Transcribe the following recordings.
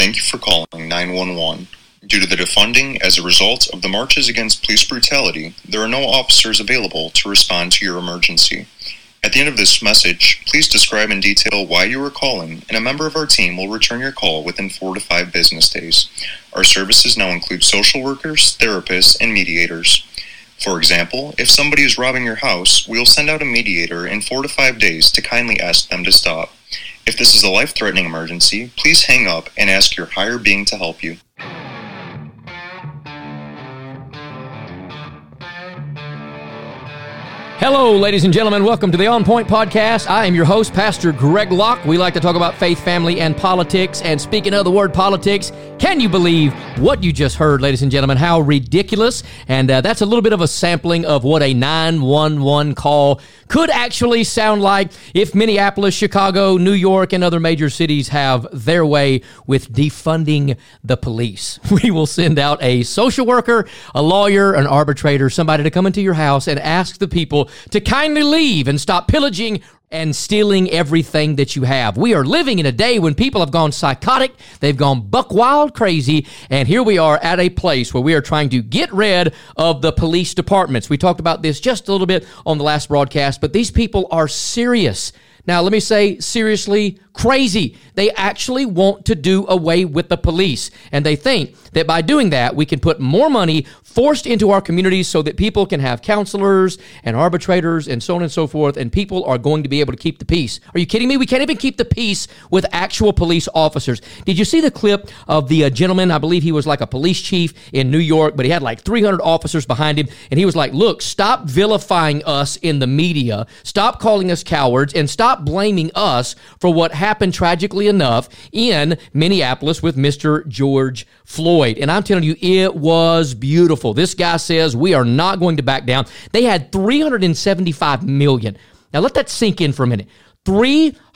Thank you for calling 911. Due to the defunding as a result of the marches against police brutality, there are no officers available to respond to your emergency. At the end of this message, please describe in detail why you are calling, and a member of our team will return your call within four to five business days. Our services now include social workers, therapists, and mediators. For example, if somebody is robbing your house, we will send out a mediator in four to five days to kindly ask them to stop. If this is a life threatening emergency, please hang up and ask your higher being to help you. Hello, ladies and gentlemen. Welcome to the On Point Podcast. I am your host, Pastor Greg Locke. We like to talk about faith, family, and politics. And speaking of the word politics, can you believe what you just heard, ladies and gentlemen? How ridiculous. And uh, that's a little bit of a sampling of what a 911 call could actually sound like if Minneapolis, Chicago, New York, and other major cities have their way with defunding the police. We will send out a social worker, a lawyer, an arbitrator, somebody to come into your house and ask the people to kindly leave and stop pillaging and stealing everything that you have. We are living in a day when people have gone psychotic, they've gone buck wild crazy, and here we are at a place where we are trying to get rid of the police departments. We talked about this just a little bit on the last broadcast, but these people are serious. Now, let me say seriously crazy. They actually want to do away with the police. And they think that by doing that, we can put more money forced into our communities so that people can have counselors and arbitrators and so on and so forth, and people are going to be able to keep the peace. Are you kidding me? We can't even keep the peace with actual police officers. Did you see the clip of the uh, gentleman? I believe he was like a police chief in New York, but he had like 300 officers behind him, and he was like, Look, stop vilifying us in the media, stop calling us cowards, and stop blaming us for what happened tragically enough in Minneapolis with Mr. George Floyd. And I'm telling you, it was beautiful. This guy says we are not going to back down. They had 375 million. Now let that sink in for a minute. 375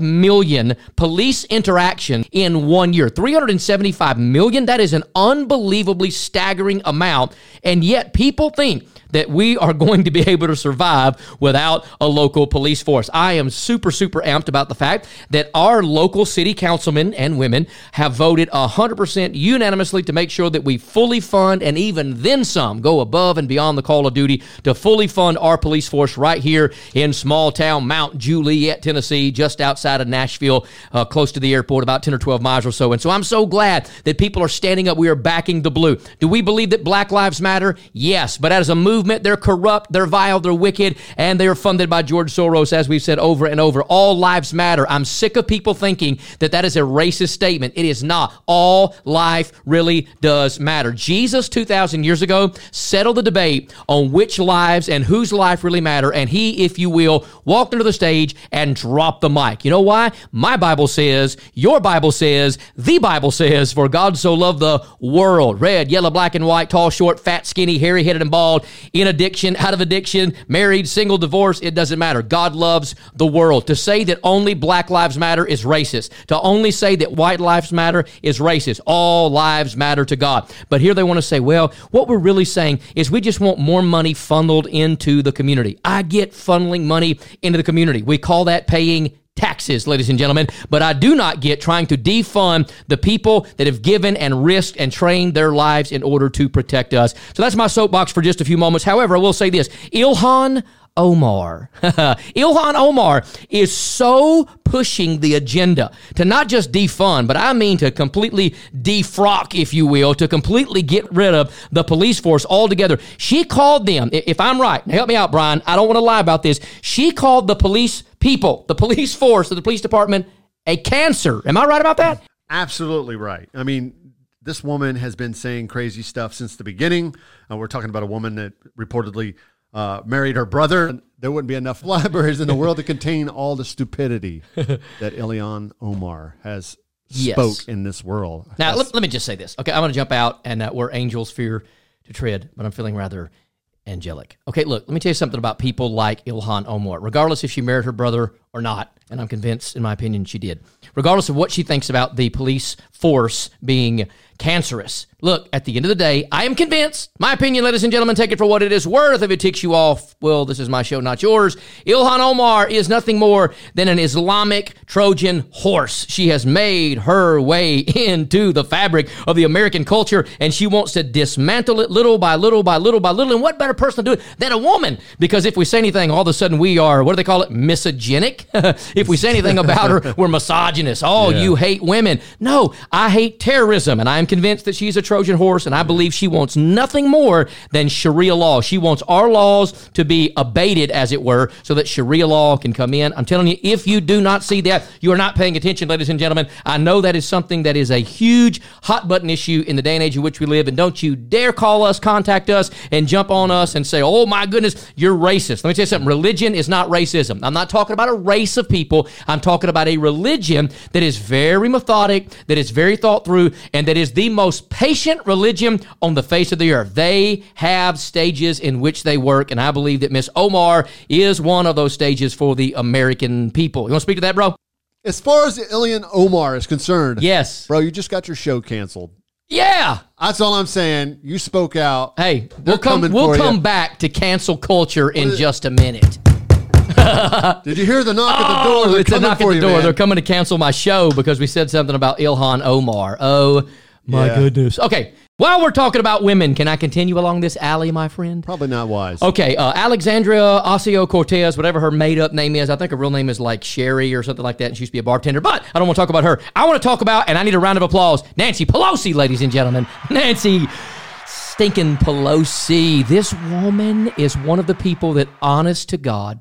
million police interaction in one year. 375 million, that is an unbelievably staggering amount. And yet people think that we are going to be able to survive without a local police force. I am super, super amped about the fact that our local city councilmen and women have voted 100% unanimously to make sure that we fully fund and even then some go above and beyond the call of duty to fully fund our police force right here in small town Mount Juliet, Tennessee, just outside of Nashville, uh, close to the airport, about 10 or 12 miles or so. And so I'm so glad that people are standing up. We are backing the blue. Do we believe that Black Lives Matter? Yes. But as a movement. They're corrupt, they're vile, they're wicked, and they are funded by George Soros, as we've said over and over. All lives matter. I'm sick of people thinking that that is a racist statement. It is not. All life really does matter. Jesus, 2,000 years ago, settled the debate on which lives and whose life really matter, and he, if you will, walked into the stage and drop the mic. You know why? My Bible says, your Bible says, the Bible says, for God so loved the world. Red, yellow, black, and white, tall, short, fat, skinny, hairy headed, and bald in addiction, out of addiction, married, single, divorced, it doesn't matter. God loves the world. To say that only black lives matter is racist. To only say that white lives matter is racist. All lives matter to God. But here they want to say, well, what we're really saying is we just want more money funneled into the community. I get funneling money into the community. We call that paying taxes, ladies and gentlemen, but I do not get trying to defund the people that have given and risked and trained their lives in order to protect us. So that's my soapbox for just a few moments. However, I will say this Ilhan Omar. Ilhan Omar is so pushing the agenda to not just defund, but I mean to completely defrock, if you will, to completely get rid of the police force altogether. She called them, if I'm right, help me out, Brian, I don't want to lie about this. She called the police people, the police force the police department, a cancer. Am I right about that? Absolutely right. I mean, this woman has been saying crazy stuff since the beginning. Uh, we're talking about a woman that reportedly uh, married her brother. There wouldn't be enough libraries in the world to contain all the stupidity that Ilhan Omar has yes. spoke in this world. Now, let, let, me just say this. Okay, I'm going to jump out and uh, where angels fear to tread, but I'm feeling rather angelic. Okay, look, let me tell you something about people like Ilhan Omar. Regardless if she married her brother or not. And I'm convinced, in my opinion, she did. Regardless of what she thinks about the police force being cancerous. Look, at the end of the day, I am convinced, my opinion, ladies and gentlemen, take it for what it is worth. If it ticks you off, well, this is my show, not yours. Ilhan Omar is nothing more than an Islamic Trojan horse. She has made her way into the fabric of the American culture and she wants to dismantle it little by little by little by little. And what better person to do it than a woman? Because if we say anything, all of a sudden we are, what do they call it? Misogynic. if we say anything about her, we're misogynists. Oh, Yeah. you hate women. No, I hate terrorism. And I am convinced that she's a Trojan horse. And I believe she wants nothing more than Sharia law. She wants our laws to be abated, as it were, so that Sharia law can come in. I'm telling you, if you do not see that, you are not paying attention, ladies and gentlemen. I know that is something that is a huge hot button issue in the day and age in which we live. And don't you dare call us, contact us, and jump on us and say, oh my goodness, you're racist. Let me tell you something. Religion is not racism. I'm not talking about a race of people. I'm talking about a religion that is very methodic, that is very thought through, and that is the most patient religion on the face of the earth. They have stages in which they work, and I believe that Miss Omar is one of those stages for the American people. You want to speak to that, bro? As far as the Ilhan Omar is concerned, Yes. bro, you just got your show canceled. Yeah. That's all I'm saying. You spoke out. Hey, They're we'll come. We'll come you. back to cancel culture in just a minute. Did you hear the knock at the door? Oh, They're it's a coming knock at the you, door. man. They're coming to cancel my show because we said something about Ilhan Omar. Oh my Yeah. goodness. Okay. While we're talking about women, can I continue along this alley, my friend? Probably not wise. Okay, uh, Alexandria Ocasio Cortez, whatever her made up name is, I think her real name is like Sherry or something like that, and she used to be a bartender. But I don't want to talk about her. I want to talk about, and I need a round of applause, Nancy Pelosi, ladies and gentlemen. Nancy stinking Pelosi. This woman is one of the people that, honest to God,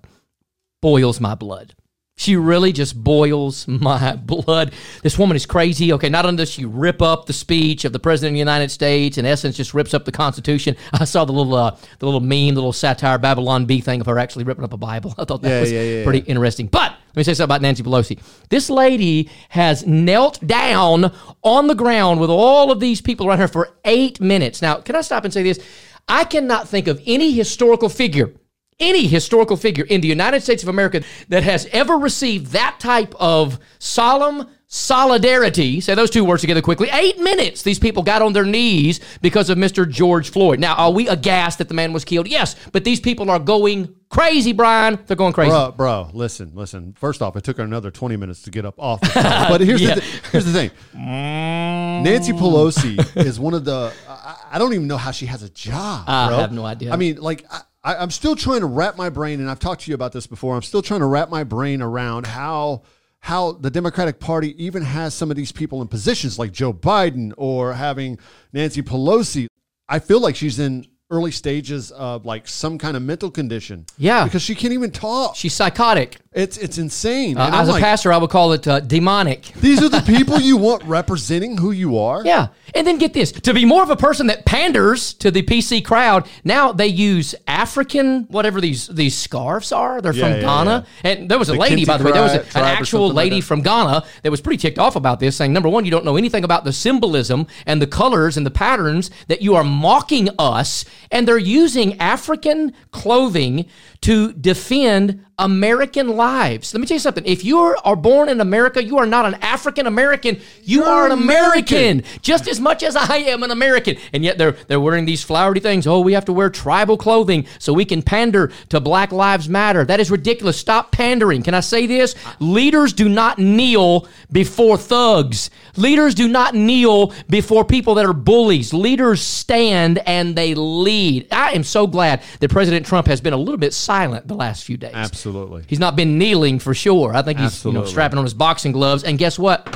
boils my blood. She really just boils my blood. This woman is crazy. Okay, not only does she rip up the speech of the president of the United States, in essence, just rips up the Constitution. I saw the little, uh, the little meme, the little satire Babylon Bee thing of her actually ripping up a Bible. I thought that Yeah, was yeah, yeah, pretty interesting. But let me say something about Nancy Pelosi. This lady has knelt down on the ground with all of these people around her for eight minutes. Now, can I stop and say this? I cannot think of any historical figure any historical figure in the United States of America that has ever received that type of solemn solidarity, say those two words together quickly, eight minutes, these people got on their knees because of Mr. George Floyd. Now, are we aghast that the man was killed? Yes, but these people are going crazy, Brian. They're going crazy. Bro, bro, listen, listen. First off, it took her another 20 minutes to get up off the top. But here's, Yeah. the, thi- here's the thing Nancy Pelosi is one of the. I, I don't even know how she has a job. I bro. have no idea. I mean, like, I, I, I'm still trying to wrap my brain, and I've talked to you about this before. I'm still trying to wrap my brain around how. How the Democratic Party even has some of these people in positions like Joe Biden or having Nancy Pelosi. I feel like she's in early stages of like some kind of mental condition. Yeah. Because she can't even talk. She's psychotic. It's it's insane. Uh, as a like, pastor, I would call it uh, demonic. these are the people you want representing who you are. Yeah. And then get this to be more of a person that panders to the PC crowd, now they use African, whatever these these scarves are. They're Yeah, from yeah, Ghana. And there was a The lady, Kente by the way, there was a, an actual something like lady from Ghana that was pretty ticked off about this, saying, number one, you don't know anything about the symbolism and the colors and the patterns that you are mocking us. And they're using African clothing to defend American lives. Let me tell you something. If you are, born in America, you are not an African American. You are an American, just as much as I am an American. And yet they're they're wearing these flowery things. Oh, we have to wear tribal clothing so we can pander to Black Lives Matter. That is ridiculous. Stop pandering. Can I say this? Leaders do not kneel before thugs. Leaders do not kneel before people that are bullies. Leaders stand and they lead. I am so glad that President Trump has been a little bit silent the last few days. Absolutely. He's not been kneeling for sure. I think he's you know strapping on his boxing gloves. And guess what?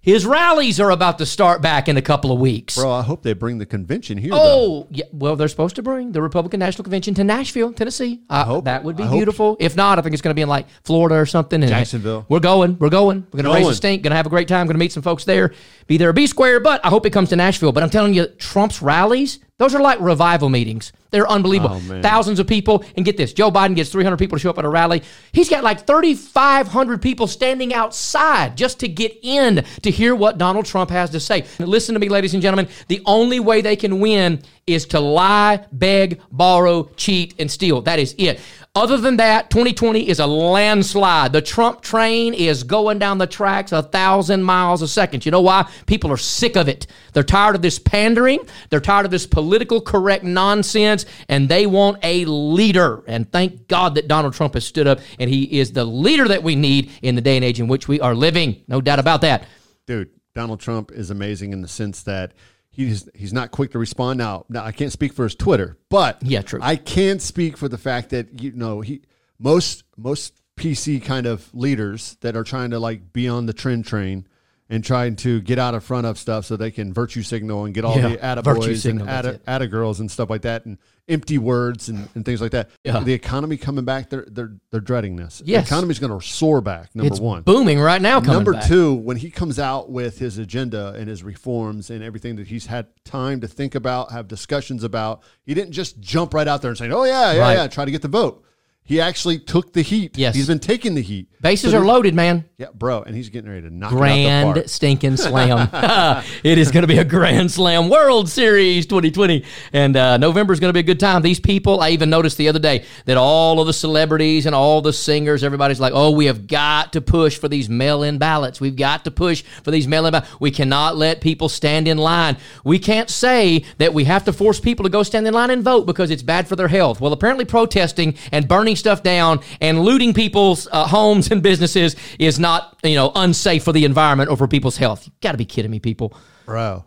His rallies are about to start back in a couple of weeks. Bro, I hope they bring the convention here. though. Oh, yeah. Well, they're supposed to bring the Republican National Convention to Nashville, Tennessee. Uh, hope- that would be I hope- beautiful. If not, I think it's going to be in like Florida or something. And Jacksonville. We're going. We're going. We're going to raise the Going. stink. Going to have a great time. Going to meet some folks there. Be there, be square. But I hope it comes to Nashville. But I'm telling you, Trump's rallies, those are like revival meetings. They're unbelievable. Oh. Thousands of people. And get this Joe Biden gets 300 people to show up at a rally. He's got like 3,500 people standing outside just to get in to hear what Donald Trump has to say. Listen to me, ladies and gentlemen. The only way they can win is to lie, beg, borrow, cheat, and steal. That is it. Other than that, 2020 is a landslide. The Trump train is going down the tracks a thousand miles a second. You know why? People are sick of it. They're tired of this pandering. They're tired of this political correct nonsense, and they want a leader. And thank God that Donald Trump has stood up, and he is the leader that we need in the day and age in which we are living. No doubt about that. Dude, Donald Trump is amazing in the sense that he's he's not quick to respond. Now, now I can't speak for his Twitter, but Yeah, true. I can speak for the fact that you know he most most PC kind of leaders that are trying to like be on the trend train and trying to get out in front of stuff so they can virtue signal and get all Yeah, the attaboys and that's atta, girls and stuff like that and empty words and, and things like that. Yeah. The economy coming back, they're they're they're dreading this. Yes. The economy's going to soar back. Number it's one. booming right now. Coming Number back. two, when he comes out with his agenda and his reforms and everything that he's had time to think about, have discussions about, he didn't just jump right out there and say, "Oh yeah, yeah, Right. yeah," try to get the vote. He actually took the heat. Yes. he's been taking the heat. Bases So are loaded, man. Yeah, bro, and he's getting ready to knock it out Grand stinking slam. it is going to be a Grand Slam World Series 2020. And uh, November is going to be a good time. These people, I even noticed the other day that all of the celebrities and all the singers, everybody's like, oh, we have got to push for these mail in ballots. We've got to push for these mail in ballots. We cannot let people stand in line. We can't say that we have to force people to go stand in line and vote because it's bad for their health. Well, apparently, protesting and burning stuff down and looting people's uh, homes and businesses is not, you know, unsafe for the environment or for people's health. You got to be kidding me, people. bro.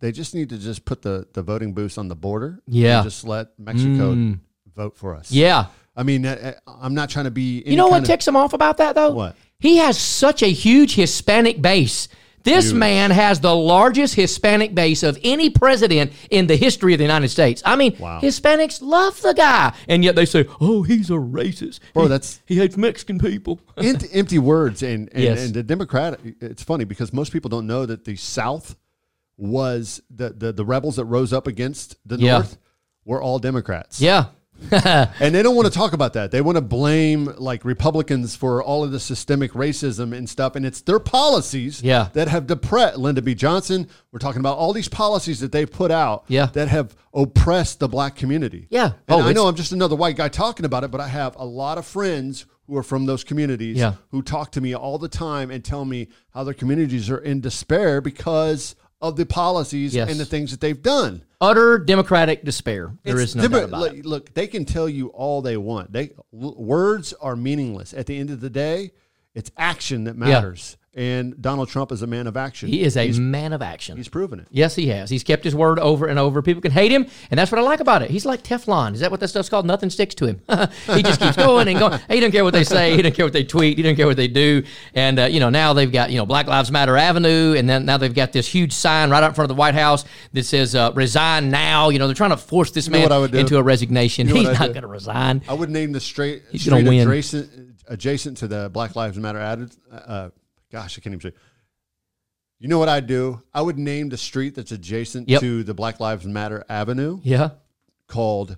They just need to just put the the voting booths on the border. Yeah. Mm. and just let Mexico vote for us. Yeah. I mean, uh, uh, I'm not trying to be. You know what of- ticks him off about that though? What? He has such a huge Hispanic base. This man has the largest Hispanic base of any president in the history of the United States. I mean, Wow. Hispanics love the guy, and yet they say, "Oh, he's a racist." Bro, He- that's- he hates Mexican people. empty, empty words and and, Yes. and the democrat it's funny because most people don't know that the south was the the, the rebels that rose up against the Yeah. north were all democrats yeah, and they don't want to talk about that they want to blame like republicans for all of the systemic racism and stuff and it's their policies Yeah. that have depressed lyndon b johnson we're talking about all these policies that they've put out Yeah. that have oppressed the black community Yeah. and Oh, i know i'm just another white guy talking about it but i have a lot of friends who are from those communities Yeah. who talk to me all the time and tell me how their communities are in despair because of the policies Yes. and the things that they've done. utter democratic despair. There It's is no doubt about look, it. look, they can tell you all they want. They words are meaningless. At the end of the day, it's action that matters. And Donald Trump is a man of action. He is a he's, man of action. he's proven it. Yes, he has. He's kept his word over and over. People can hate him, and that's what I like about it. He's like Teflon. Is that what that stuff's called? Nothing sticks to him. he just keeps going and going. He doesn't care what they say. He doesn't care what they tweet. He doesn't care what they do. And uh, you know, now they've got you know Black Lives Matter Avenue, and then now they've got this huge sign right out in front of the White House that says uh, "Resign now." You know, they're trying to force this know man what I would do? into a resignation. You know He's not going to resign. I would name the straight He's street gonna win. adjacent adjacent to the Black Lives Matter ad. Uh, gosh, I can't even say. You know what I'd do? I would name the street that's adjacent Yep. to the Black Lives Matter Avenue Yeah. called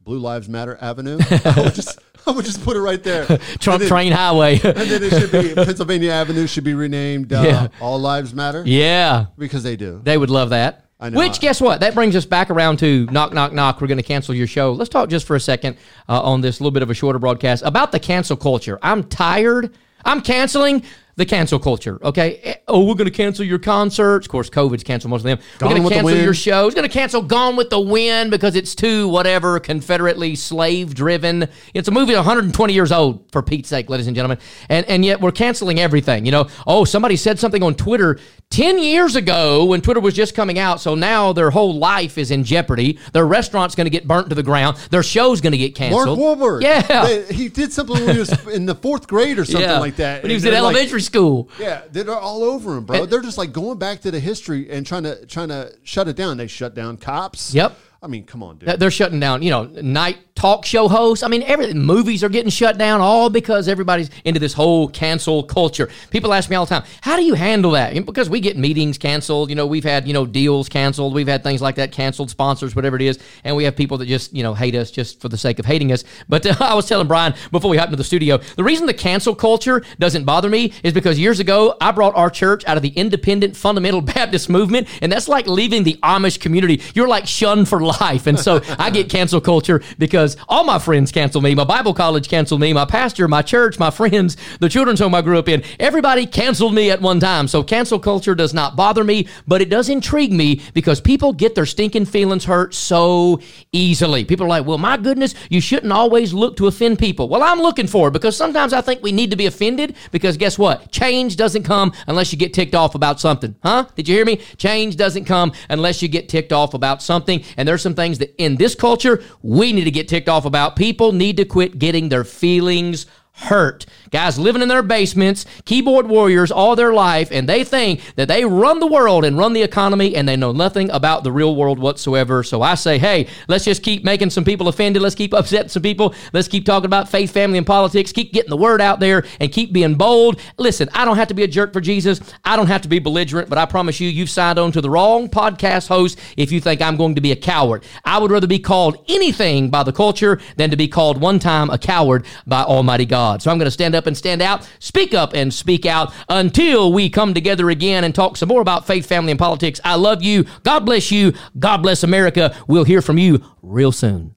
Blue Lives Matter Avenue. I would just I would just put it right there. Trump then, Train Highway. And then it should be Pennsylvania Avenue should be renamed uh, Yeah. All Lives Matter yeah. because they do. They would love that. I know. Which, guess what? That brings us back around to knock, knock, knock. We're going to cancel your show. Let's talk just for a second uh, on this little bit of a shorter broadcast about the cancel culture. I'm tired. I'm canceling the cancel culture. Okay. Eh, Oh, we're going to cancel your concerts. Of course, COVID's canceled most of them. Gone we're going to cancel your show. It's going to cancel Gone with the Wind because it's too whatever Confederately slave driven. It's a movie 120 years old for Pete's sake, ladies and gentlemen. And and yet we're canceling everything. You know, oh somebody said something on Twitter 10 years ago when Twitter was just coming out. So now their whole life is in jeopardy. Their restaurant's going to get burnt to the ground. Their show's going to get canceled. Mark. Wahlberg. Yeah. They- he did something when he was in the fourth grade or something yeah. like that. When he was in elementary school. Yeah, they're all over him, bro. They're just like going back to the history and trying to trying to shut it down. They shut down cops. Yep. I mean, come on, dude. They're shutting down, you know, night talk show hosts. I mean, everything. movies are getting shut down, all because everybody's into this whole cancel culture. People ask me all the time, "How do you handle that?" Because we get meetings canceled. You know, we've had you know deals canceled. We've had things like that canceled, sponsors, whatever it is, and we have people that just you know hate us just for the sake of hating us. But uh, I was telling Brian before we hopped into the studio, the reason the cancel culture doesn't bother me is because years ago I brought our church out of the independent fundamental Baptist movement, and that's like leaving the Amish community. You're like shunned for life. And so I get cancel culture because all my friends cancel me. My Bible college canceled me. My pastor, my church, my friends, the children's home I grew up in, everybody canceled me at one time. So cancel culture does not bother me, but it does intrigue me because people get their stinking feelings hurt so easily. People are like, well, my goodness, you shouldn't always look to offend people. Well, I'm looking for it because sometimes I think we need to be offended because guess what? Change doesn't come unless you get ticked off about something. Huh? Did you hear me? Change doesn't come unless you get ticked off about something. And there's some things that in this culture we need to get ticked off about. People need to quit getting their feelings hurt. Guys living in their basements, keyboard warriors all their life, and they think that they run the world and run the economy and they know nothing about the real world whatsoever. So I say, hey, let's just keep making some people offended. Let's keep upsetting some people. Let's keep talking about faith, family, and politics. Keep getting the word out there and keep being bold. Listen, I don't have to be a jerk for Jesus. I don't have to be belligerent, but I promise you, you've signed on to the wrong podcast host if you think I'm going to be a coward. I would rather be called anything by the culture than to be called one time a coward by Almighty God. God. So I'm going to stand up and stand out, speak up and speak out until we come together again and talk some more about faith, family, and politics. I love you. God bless you. God bless America. We'll hear from you real soon.